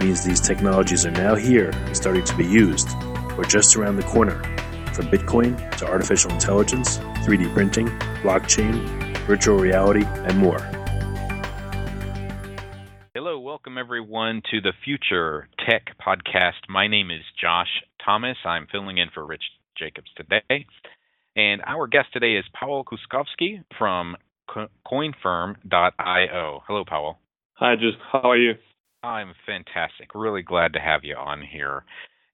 means these technologies are now here and starting to be used, or just around the corner, from Bitcoin to artificial intelligence, 3D printing, blockchain, virtual reality, and more. Hello, welcome everyone to the Future Tech Podcast. My name is Josh Thomas. I'm filling in for Rich Jacobs today. And our guest today is Paweł Kuskowski from coinfirm.io. Hello, Paweł. Hi, just how are you? I'm fantastic. Really glad to have you on here.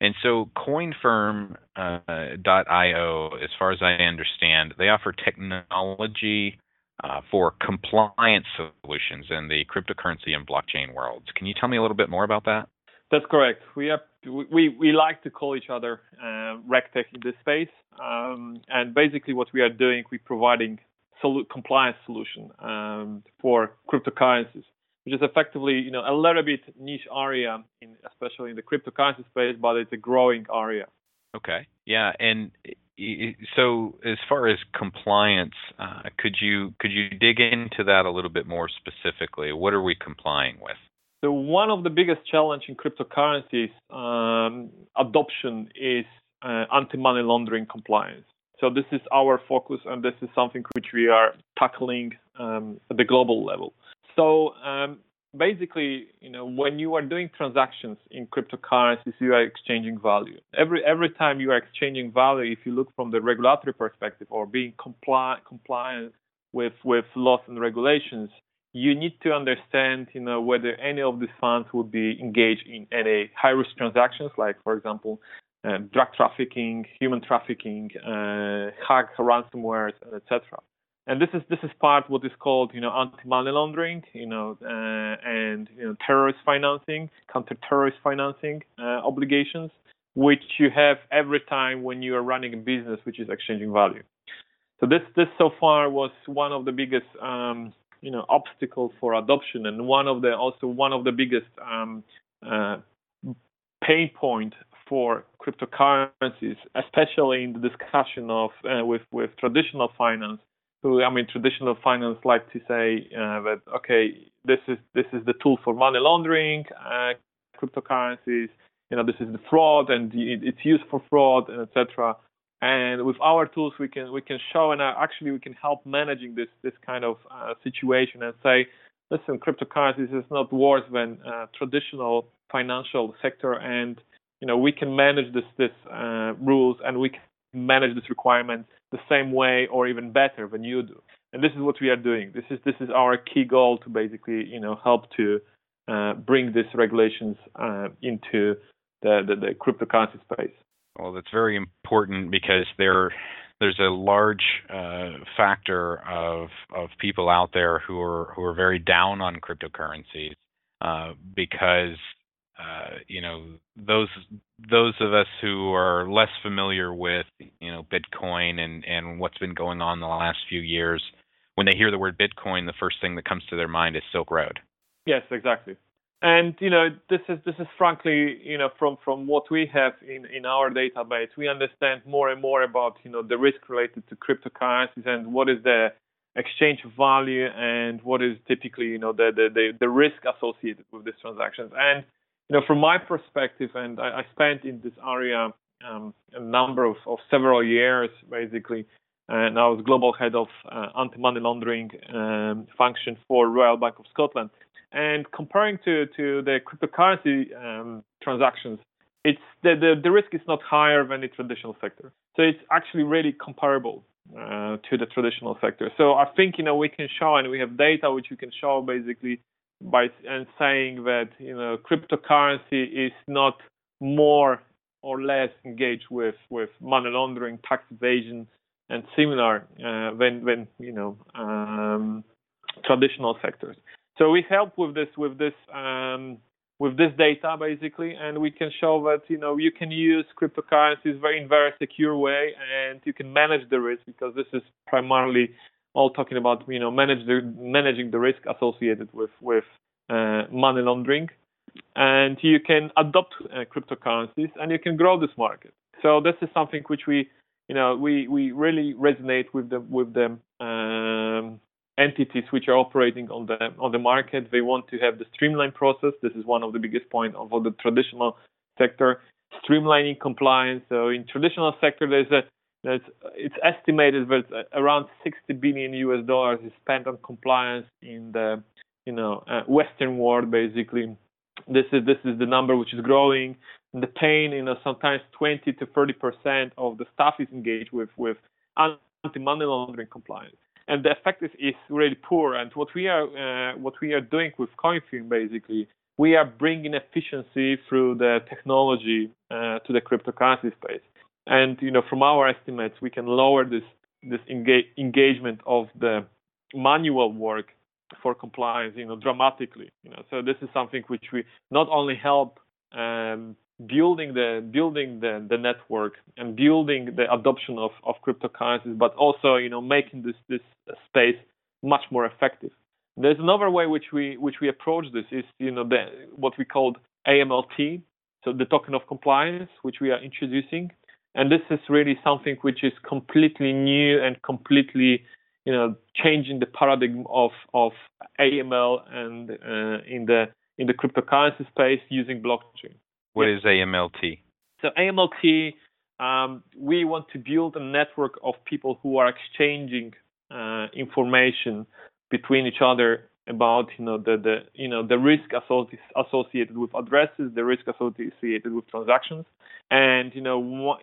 And so, CoinFirm.io, uh, as far as I understand, they offer technology uh, for compliance solutions in the cryptocurrency and blockchain worlds. Can you tell me a little bit more about that? That's correct. We have we we like to call each other uh, RegTech in this space, um, and basically what we are doing, we're providing solu- compliance solution um, for cryptocurrencies, which is effectively you know a little bit niche area, in, especially in the cryptocurrency space, but it's a growing area. Okay, yeah, and so as far as compliance, uh, could you could you dig into that a little bit more specifically? What are we complying with? So one of the biggest challenge in cryptocurrencies um, adoption is uh, anti-money laundering compliance. So this is our focus, and this is something which we are tackling um, at the global level. So um, basically, you know, when you are doing transactions in cryptocurrencies, you are exchanging value. Every every time you are exchanging value, if you look from the regulatory perspective or being compli- compliant with with laws and regulations, you need to understand, you know, whether any of these funds would be engaged in any high-risk transactions, like, for example, uh, drug trafficking, human trafficking, uh, hack ransomware, etc. And this is this is part what is called, you know, anti-money laundering, you know, uh, and you know, terrorist financing, counter-terrorist financing uh, obligations, which you have every time when you are running a business which is exchanging value. So this this so far was one of the biggest um, you know obstacle for adoption and one of the also one of the biggest um, uh, pain point for cryptocurrencies, especially in the discussion of uh, with with traditional finance. Who I mean, traditional finance like to say uh, that okay, this is this is the tool for money laundering, uh, cryptocurrencies. You know, this is the fraud, and it's used for fraud, and etc. And with our tools, we can we can show and uh, actually we can help managing this this kind of uh, situation and say, listen, cryptocurrencies is not worse than uh, traditional financial sector, and you know we can manage this this uh, rules and we can manage this requirement the same way or even better than you do. And this is what we are doing. This is this is our key goal to basically you know help to uh, bring these regulations uh, into the, the, the cryptocurrency space. Well, that's very important because there there's a large uh, factor of of people out there who are who are very down on cryptocurrencies uh, because uh, you know those those of us who are less familiar with you know Bitcoin and and what's been going on the last few years, when they hear the word Bitcoin, the first thing that comes to their mind is Silk Road. Yes, exactly. And you know, this is this is frankly, you know, from from what we have in in our database, we understand more and more about you know the risk related to cryptocurrencies and what is the exchange value and what is typically you know the the the, the risk associated with these transactions. And you know, from my perspective, and I, I spent in this area um, a number of, of several years basically and I was global head of uh, anti-money laundering um, function for Royal Bank of Scotland. And comparing to, to the cryptocurrency um, transactions, it's the, the, the risk is not higher than the traditional sector. So it's actually really comparable uh, to the traditional sector. So I think you know we can show and we have data which we can show basically by and saying that you know cryptocurrency is not more or less engaged with with money laundering, tax evasion, and similar uh, than than you know um, traditional sectors. So we help with this with this um, with this data basically, and we can show that you know you can use cryptocurrencies very in very secure way, and you can manage the risk because this is primarily all talking about you know manage the, managing the risk associated with with uh, money laundering, and you can adopt uh, cryptocurrencies and you can grow this market. So this is something which we you know we we really resonate with the with the um, entities which are operating on the on the market. They want to have the streamlined process. This is one of the biggest points of the traditional sector, streamlining compliance. So in traditional sector, there's a it's, it's estimated that around 60 billion US dollars is spent on compliance in the you know uh, Western world. Basically, this is this is the number which is growing. And the pain, you know, sometimes 20 to 30 percent of the staff is engaged with with anti-money laundering compliance and the effect is, is really poor. And what we are uh, what we are doing with CoinFirm basically, we are bringing efficiency through the technology uh, to the cryptocurrency space. And you know, from our estimates, we can lower this this engage, engagement of the manual work for compliance, you know, dramatically. You know, so this is something which we not only help um, building the building the, the network and building the adoption of, of cryptocurrencies, but also you know making this this space much more effective. There's another way which we which we approach this is you know the what we called AMLT, so the token of compliance, which we are introducing, and this is really something which is completely new and completely you know changing the paradigm of of AML and uh, in the in the cryptocurrency space using blockchain. What is AMLT? So AMLT, um, we want to build a network of people who are exchanging uh, information between each other about you know the, the you know the risk associated with addresses, the risk associated with transactions, and you know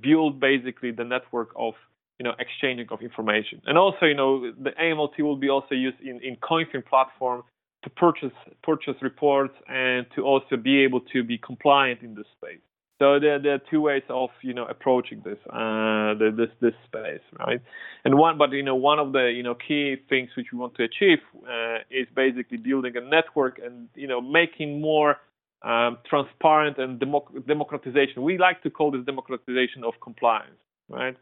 build basically the network of you know exchanging of information. And also you know the AMLT will be also used in in CoinFirm platform to purchase purchase reports and to also be able to be compliant in this space. So there, there are two ways of you know approaching this uh, this this space, right? And one, but you know one of the you know key things which we want to achieve uh, is basically building a network and you know making more um, transparent and democ- democratization. We like to call this democratization of compliance, right?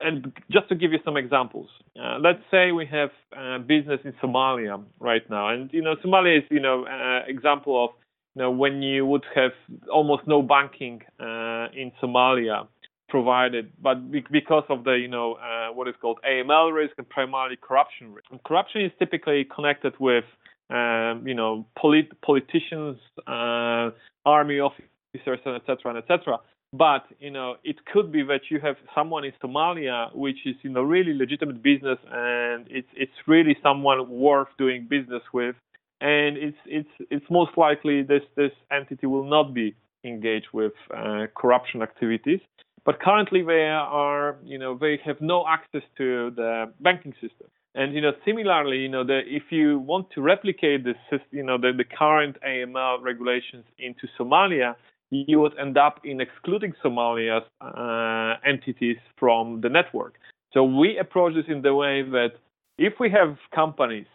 and just to give you some examples, uh, let's say we have uh, business in Somalia right now, and you know Somalia is you know uh, example of know when you would have almost no banking uh, in Somalia provided, but because of the you know uh, what is called AML risk and primarily corruption risk. And corruption is typically connected with um, you know polit- politicians, uh, army officers, and etc. and etc. But you know, it could be that you have someone in Somalia which is you know really legitimate business, and it's it's really someone worth doing business with, and it's it's it's most likely this this entity will not be engaged with uh, corruption activities. But currently they are you know they have no access to the banking system. And you know, similarly, you know, the, if you want to replicate this, you know, the, the current AML regulations into Somalia, you would end up in excluding Somalia's uh, entities from the network. So we approach this in the way that if we have companies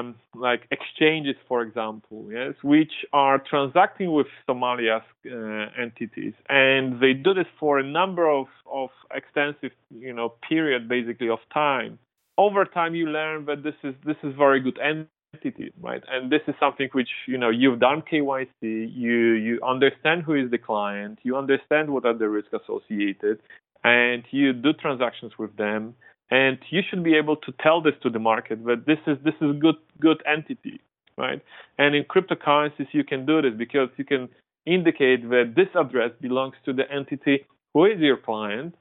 um, like exchanges, for example, yes, which are transacting with Somalia's uh, entities, and they do this for a number of, of extensive, you know, period basically of time. Over time, you learn that this is this is very good entity, right? And this is something which you know you've done KYC, you you understand who is the client, you understand what are the risks associated, and you do transactions with them, and you should be able to tell this to the market that this is this is good good entity, right? And in cryptocurrencies, you can do this because you can indicate that this address belongs to the entity who is your client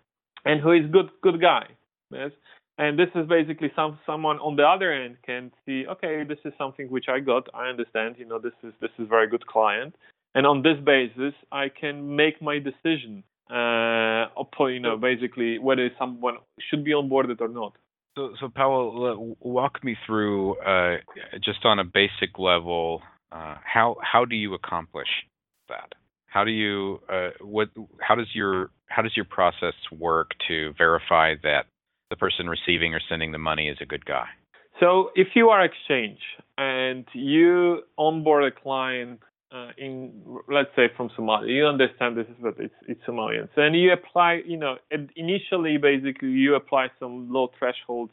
and who is good good guy. Yes? and this is basically some someone on the other end can see okay this is something which i got i understand you know this is this is very good client and on this basis, I can make my decision uh, upon you know basically whether someone should be onboarded or not. So, so Paweł, walk me through uh, just on a basic level. Uh, how how do you accomplish that? How do you uh, what? How does your how does your process work to verify that the person receiving or sending the money is a good guy? So, if you are Exchange and you onboard a client uh, in let's say from Somalia, you understand this is what it's it's Somalians, and you apply, you know, initially basically you apply some low thresholds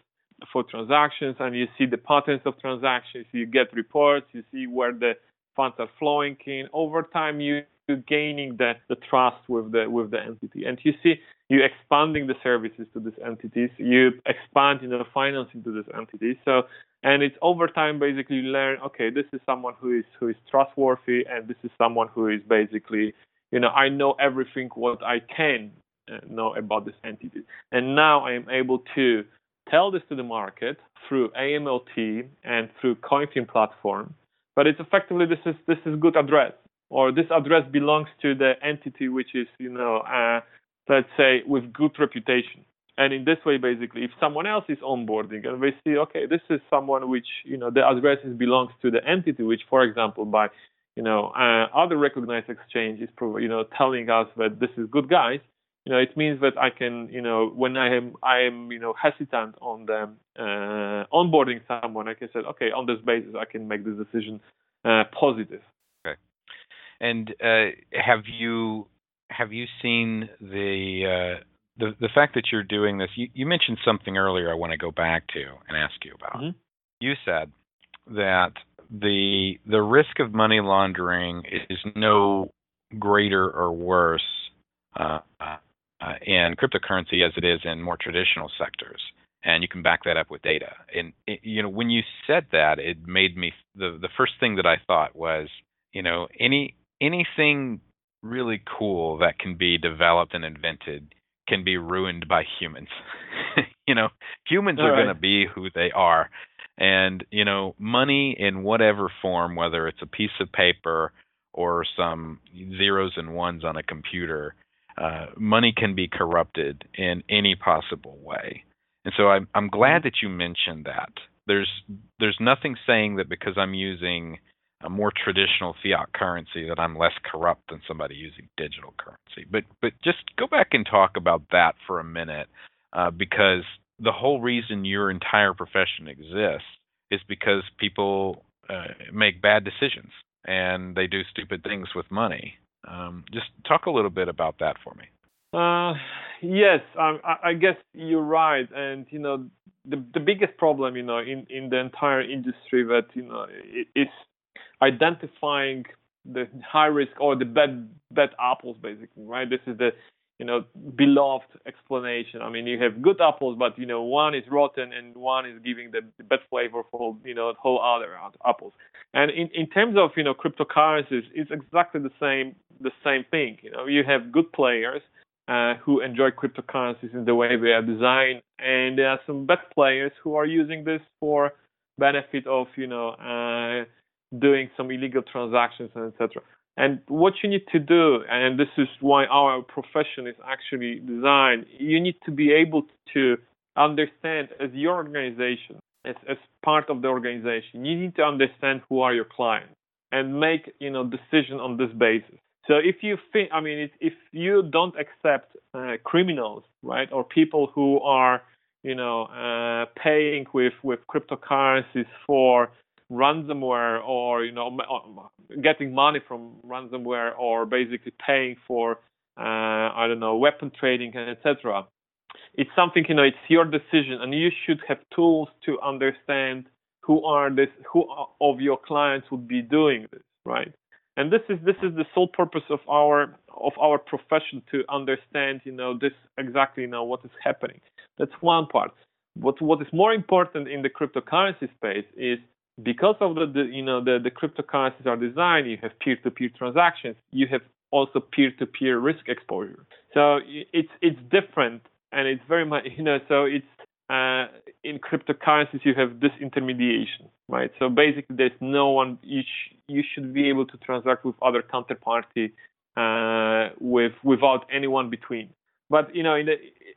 for transactions, and you see the patterns of transactions, you get reports, you see where the funds are flowing in. Over time, you're gaining the, the trust with the with the entity, and you see you expanding the services to these entities, you expand you know financing to these entities. So and it's over time basically you learn okay this is someone who is who is trustworthy and this is someone who is basically you know i know everything what i can uh, know about this entity and now i am able to tell this to the market through amlt and through coinfirm platform but it's effectively this is this is good address or this address belongs to the entity which is you know uh, let's say with good reputation and in this way, basically, if someone else is onboarding and we see, okay, this is someone which, you know, the address belongs to the entity, which, for example, by, you know, uh, other recognized exchange is, you know, telling us that this is good guys, you know, it means that I can, you know, when I am, I am, you know, hesitant on them uh, onboarding someone, I can say, okay, on this basis, I can make this decision uh, positive. Okay. And uh, have you have you seen the uh, the the fact that you're doing this, you, you mentioned something earlier. I want to go back to and ask you about. Mm-hmm. You said that the the risk of money laundering is no greater or worse uh, uh, in cryptocurrency as it is in more traditional sectors, and you can back that up with data. And it, you know, when you said that, it made me the the first thing that I thought was, you know, any anything really cool that can be developed and invented can be ruined by humans. you know, humans All are right. going to be who they are. And, you know, money in whatever form, whether it's a piece of paper or some zeros and ones on a computer, uh, money can be corrupted in any possible way. And so I'm, I'm glad that you mentioned that. There's there's nothing saying that because I'm using a more traditional fiat currency that I'm less corrupt than somebody using digital currency. But but just go back and talk about that for a minute, uh, because the whole reason your entire profession exists is because people uh, make bad decisions and they do stupid things with money. Um, just talk a little bit about that for me. Uh, yes, um, I, I guess you're right, and you know the the biggest problem, you know, in in the entire industry that you know is identifying the high risk or the bad bad apples basically right? This is the you know beloved explanation. I mean you have good apples but you know one is rotten and one is giving the, the bad flavor for you know whole other apples. And in, in terms of you know cryptocurrencies it's exactly the same the same thing you know. You have good players uh, who enjoy cryptocurrencies in the way they are designed and there are some bad players who are using this for benefit of you know uh, doing some illegal transactions and etc. And what you need to do, and this is why our profession is actually designed, you need to be able to understand as your organization, as, as part of the organization, you need to understand who are your clients and make you know decision on this basis. So if you think, I mean, if you don't accept uh, criminals, right, or people who are, you know, uh, paying with with cryptocurrencies for ransomware or you know uh, getting money from ransomware or basically paying for uh, I don't know weapon trading and etc. It's something you know it's your decision and you should have tools to understand who are this who of your clients would be doing this right? And this is this is the sole purpose of our of our profession to understand you know this exactly you know what is happening. That's one part. But what is more important in the cryptocurrency space is because of the, the you know the, the cryptocurrencies are designed, you have peer-to-peer transactions, you have also peer-to-peer risk exposure. So it's it's different and it's very much you know so it's uh, in cryptocurrencies you have disintermediation, right? So basically, there's no one you sh- you should be able to transact with other counterparty uh, with without anyone between. But you know, in the,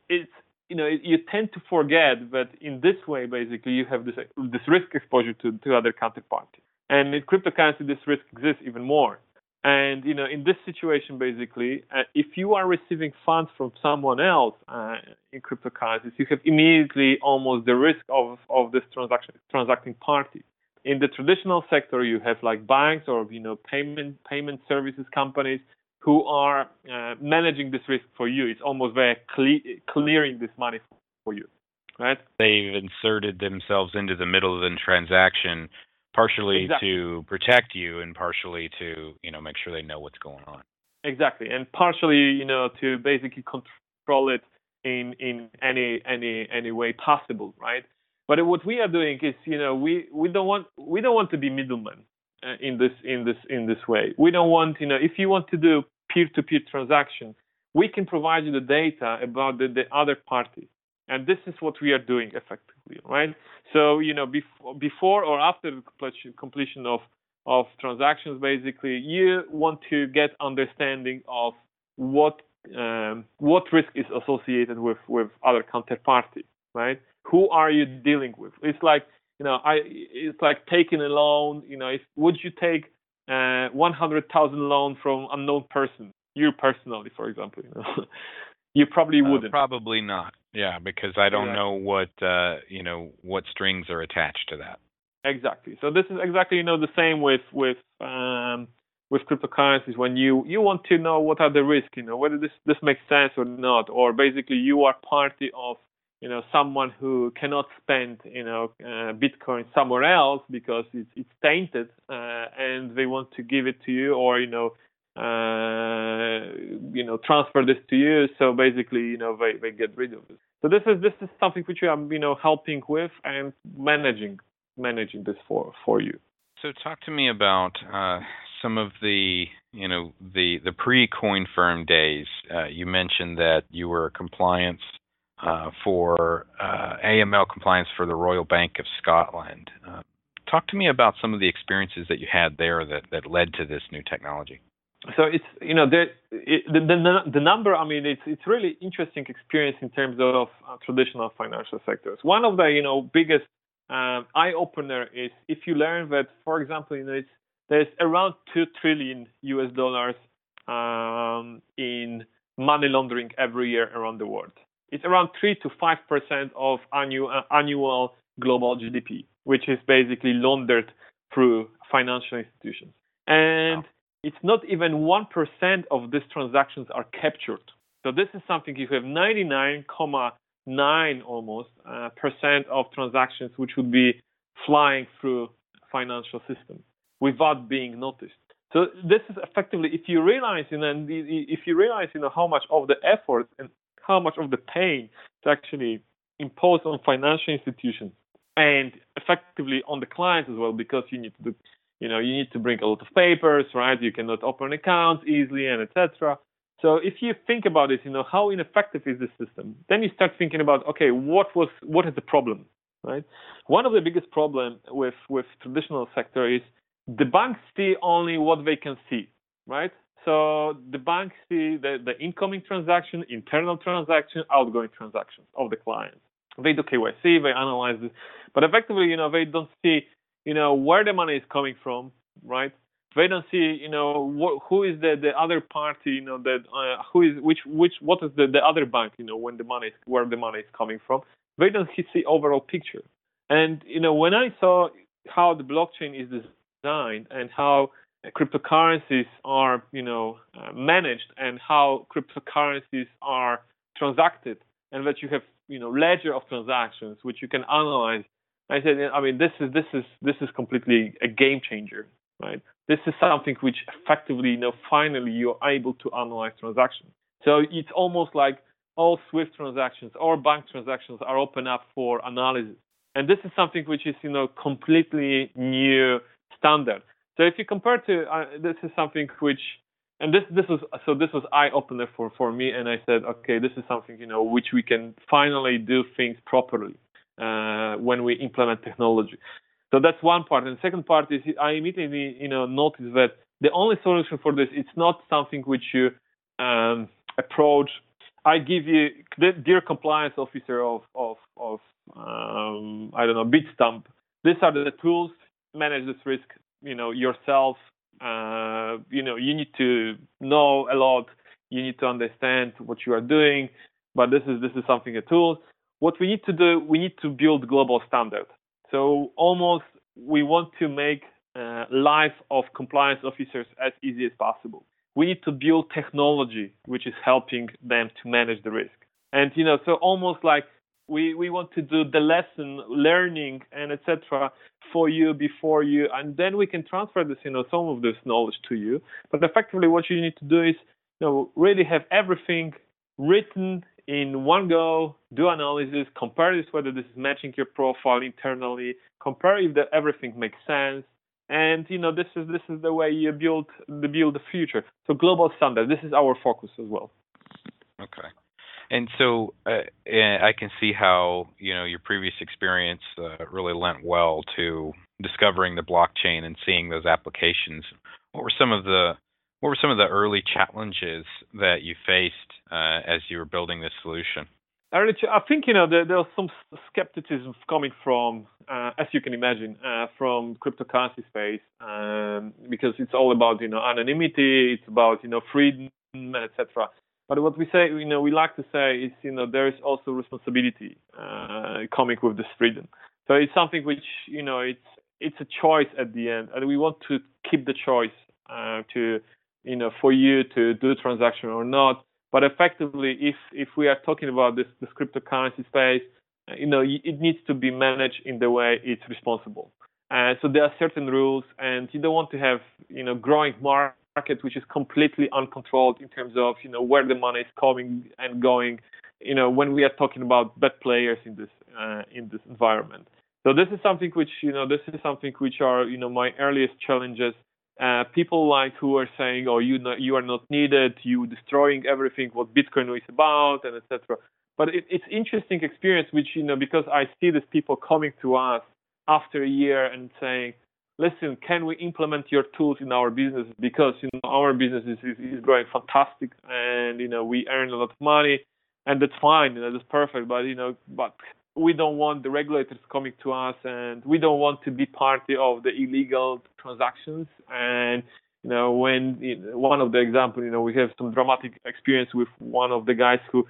it's you know you tend to forget that in this way, basically, you have this this risk exposure to to other counterparties and in cryptocurrency, this risk exists even more. And you know, in this situation, basically, uh, if you are receiving funds from someone else uh, in cryptocurrencies, you have immediately almost the risk of of this transaction transacting party. In the traditional sector, you have like banks or you know payment payment services companies who are uh, managing this risk for you. It's almost very cle- clearing this money for you, right? They've inserted themselves into the middle of the transaction partially exactly. to protect you and partially to you know make sure they know what's going on exactly and partially you know to basically control it in in any any any way possible right but what we are doing is you know we we don't want we don't want to be middlemen in this in this in this way we don't want you know if you want to do peer to peer transaction we can provide you the data about the, the other party and this is what we are doing effectively, right? So, you know, before, before or after the completion of, of transactions, basically, you want to get understanding of what um, what risk is associated with with other counterparties, right? Who are you dealing with? It's like you know, I it's like taking a loan. You know, if would you take uh, 100,000 loan from unknown person, you personally, for example, you know, you probably uh, wouldn't. Uh, probably not. Yeah, because I don't know what uh, you know what strings are attached to that. Exactly. So this is exactly you know the same with with um, with cryptocurrencies when you you want to know what are the risks, you know whether this this makes sense or not, or basically you are party of you know someone who cannot spend you know uh, Bitcoin somewhere else because it's it's tainted uh, and they want to give it to you or you know uh, you know transfer this to you. So basically you know they, they get rid of it. So this is this is something which i'm you know helping with and managing managing this for for you. So talk to me about uh, some of the you know the the pre CoinFirm days. Uh, you mentioned that you were a compliance uh, for uh, AML compliance for the Royal Bank of Scotland. Uh, talk to me about some of the experiences that you had there that, that led to this new technology. So it's you know the, it, the, the the number i mean it's it's really interesting experience in terms of uh, traditional financial sectors. One of the you know biggest um, eye opener is if you learn that for example you know it's there's around 2 trillion us dollars um, in money laundering every year around the world it's around 3 to 5 percent of annual uh, annual global gdp which is basically laundered through financial institutions and wow it's not even 1% of these transactions are captured. So this is something you have 99.9 almost uh, percent of transactions which would be flying through financial system without being noticed. So this is effectively, if you realize, you know, if you realize, you know, how much of the effort and how much of the pain is actually imposed on financial institutions and effectively on the clients as well, because you need to do you know you need to bring a lot of papers right? You cannot open accounts easily and etc so if you think about it you know how ineffective is this system? Then you start thinking about okay what was what is the problem right? One of the biggest problem with with traditional sector is the banks see only what they can see right so the banks see the, the incoming transaction internal transaction outgoing transactions of the clients they do kyc they analyze this but effectively you know they don't see you know where the money is coming from, right? They don't see, you know, what, who is the, the other party, you know, that uh, who is which which what is the, the other bank, you know, when the money is where the money is coming from. They don't see overall picture. And you know, when I saw how the blockchain is designed and how cryptocurrencies are, you know, uh, managed and how cryptocurrencies are transacted, and that you have, you know, ledger of transactions which you can analyze I said, I mean, this is this is this is completely a game changer, right? This is something which effectively, you know, finally you're able to analyze transactions. So it's almost like all Swift transactions or bank transactions are open up for analysis. And this is something which is, you know, completely new standard. So if you compare to uh, this is something which and this this was so this was eye opener for for me, and I said, okay, this is something you know which we can finally do things properly uh, when we implement technology. So that's one part, and the second part is I immediately you know noticed that the only solution for this it's not something which you um, approach. I give you, dear compliance officer of of of um, I don't know Bitstamp. These are the tools manage this risk. You know yourself uh, you know, you need to know a lot. You need to understand what you are doing. But this is this is something a tool. What we need to do, we need to build global standard. So almost we want to make uh, life of compliance officers as easy as possible. We need to build technology which is helping them to manage the risk. And you know, so almost like we we want to do the lesson learning and etc for you before you and then we can transfer this you know some of this knowledge to you. But effectively what you need to do is you know really have everything written in one go do analysis compare this whether this is matching your profile internally compare if that everything makes sense and you know this is this is the way you build the build the future. So global standard this is our focus as well. Okay and so uh, I can see how you know your previous experience uh, really lent well to discovering the blockchain and seeing those applications. What were some of the what were some of the early challenges that you faced uh, as you were building this solution? I think you know there, was some skepticism coming from, uh, as you can imagine, uh, from cryptocurrency space, um, because it's all about you know anonymity, it's about you know freedom, etc. But what we say, you know, we like to say is, you know, there is also responsibility uh, coming with this freedom. So it's something which, you know, it's it's a choice at the end, and we want to keep the choice uh, to, you know, for you to do the transaction or not. But effectively, if if we are talking about this, this cryptocurrency space, uh, you know, it needs to be managed in the way it's responsible. Uh, so there are certain rules, and you don't want to have, you know, growing market market which is completely uncontrolled in terms of you know where the money is coming and going you know when we are talking about bad players in this uh, in this environment. So this is something which you know this is something which are you know my earliest challenges. Uh, people like who are saying oh you know, you are not needed you destroying everything what bitcoin is about and etc but it, it's interesting experience which you know because i see these people coming to us after a year and saying listen, can we implement your tools in our business because you know our business is, is, is growing fantastic and you know we earn a lot of money and that's fine, you know, that's perfect. But you know, but we don't want the regulators coming to us and we don't want to be party of the illegal transactions and you know when you know, one of the example you know we have some dramatic experience with one of the guys who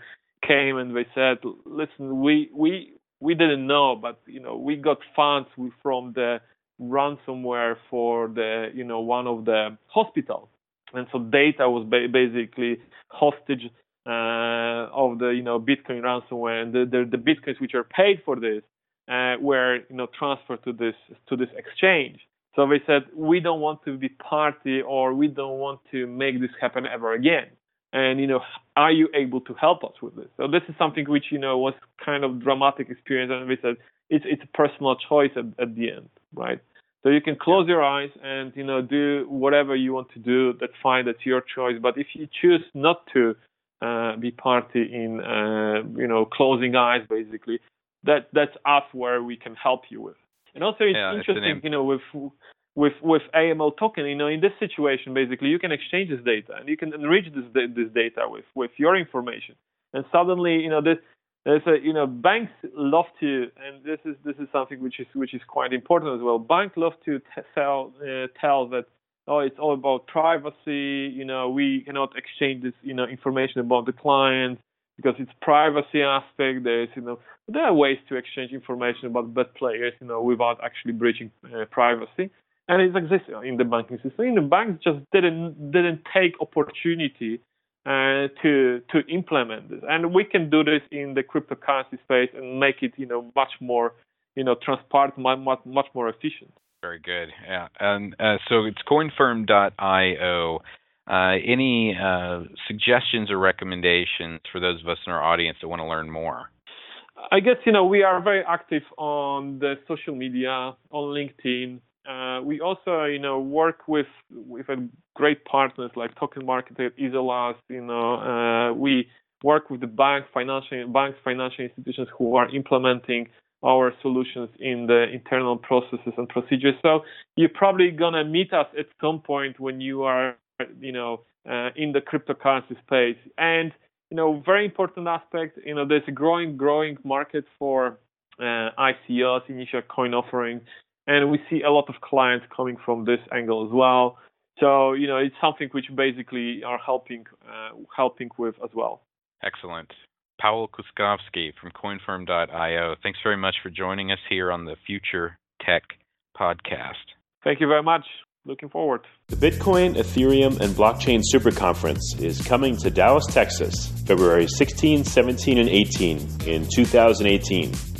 came and they said listen we we we didn't know but you know we got funds from the ransomware for the you know one of the hospitals and so data was ba- basically hostage uh, of the you know bitcoin ransomware. And the, the, the bitcoins which are paid for this uh, were you know transferred to this to this exchange. So they said we don't want to be party or we don't want to make this happen ever again and you know are you able to help us with this so this is something which you know was kind of dramatic experience and we said it's it's a personal choice at, at the end right so you can close your eyes and you know do whatever you want to do. That's fine. That's your choice. But if you choose not to uh, be party in uh, you know closing eyes, basically, that that's us where we can help you with. And also it's yeah, interesting, it's you know, with with with AML token, you know, in this situation, basically, you can exchange this data and you can enrich this this data with with your information. And suddenly, you know, this there's a, you know, banks love to, and this is this is something which is which is quite important as well. Banks love to t- tell uh, tell that oh, it's all about privacy. You know, we cannot exchange this, you know, information about the client because it's privacy aspect. There's, you know, there are ways to exchange information about bad players, you know, without actually breaching uh, privacy. And it exists in the banking system. You know, banks just didn't didn't take opportunity uh, to to implement this. And we can do this in the cryptocurrency space and make it, you know, much more, you know, transparent, much much more efficient. Very good. Yeah. And uh, so it's coinfirm.io. Uh, any uh, suggestions or recommendations for those of us in our audience that want to learn more? I guess you know we are very active on the social media, on LinkedIn. Uh, we also, you know, work with with great partners like Token Market, Isolas. You know, uh, we work with the bank, financial banks, financial institutions who are implementing our solutions in the internal processes and procedures. So you're probably gonna meet us at some point when you are, you know, uh, in the cryptocurrency space. And you know, very important aspect. You know, there's a growing, growing market for uh, ICOs, initial coin offering, and we see a lot of clients coming from this angle as well. So you know, it's something which basically are helping uh, helping with as well. Excellent. Paweł Kuskowski from CoinFirm.io. Thanks very much for joining us here on the Future Tech podcast. Thank you very much. Looking forward. The Bitcoin, Ethereum, and Blockchain Super Conference is coming to Dallas, Texas, February 16, 17, and 18 in 2018.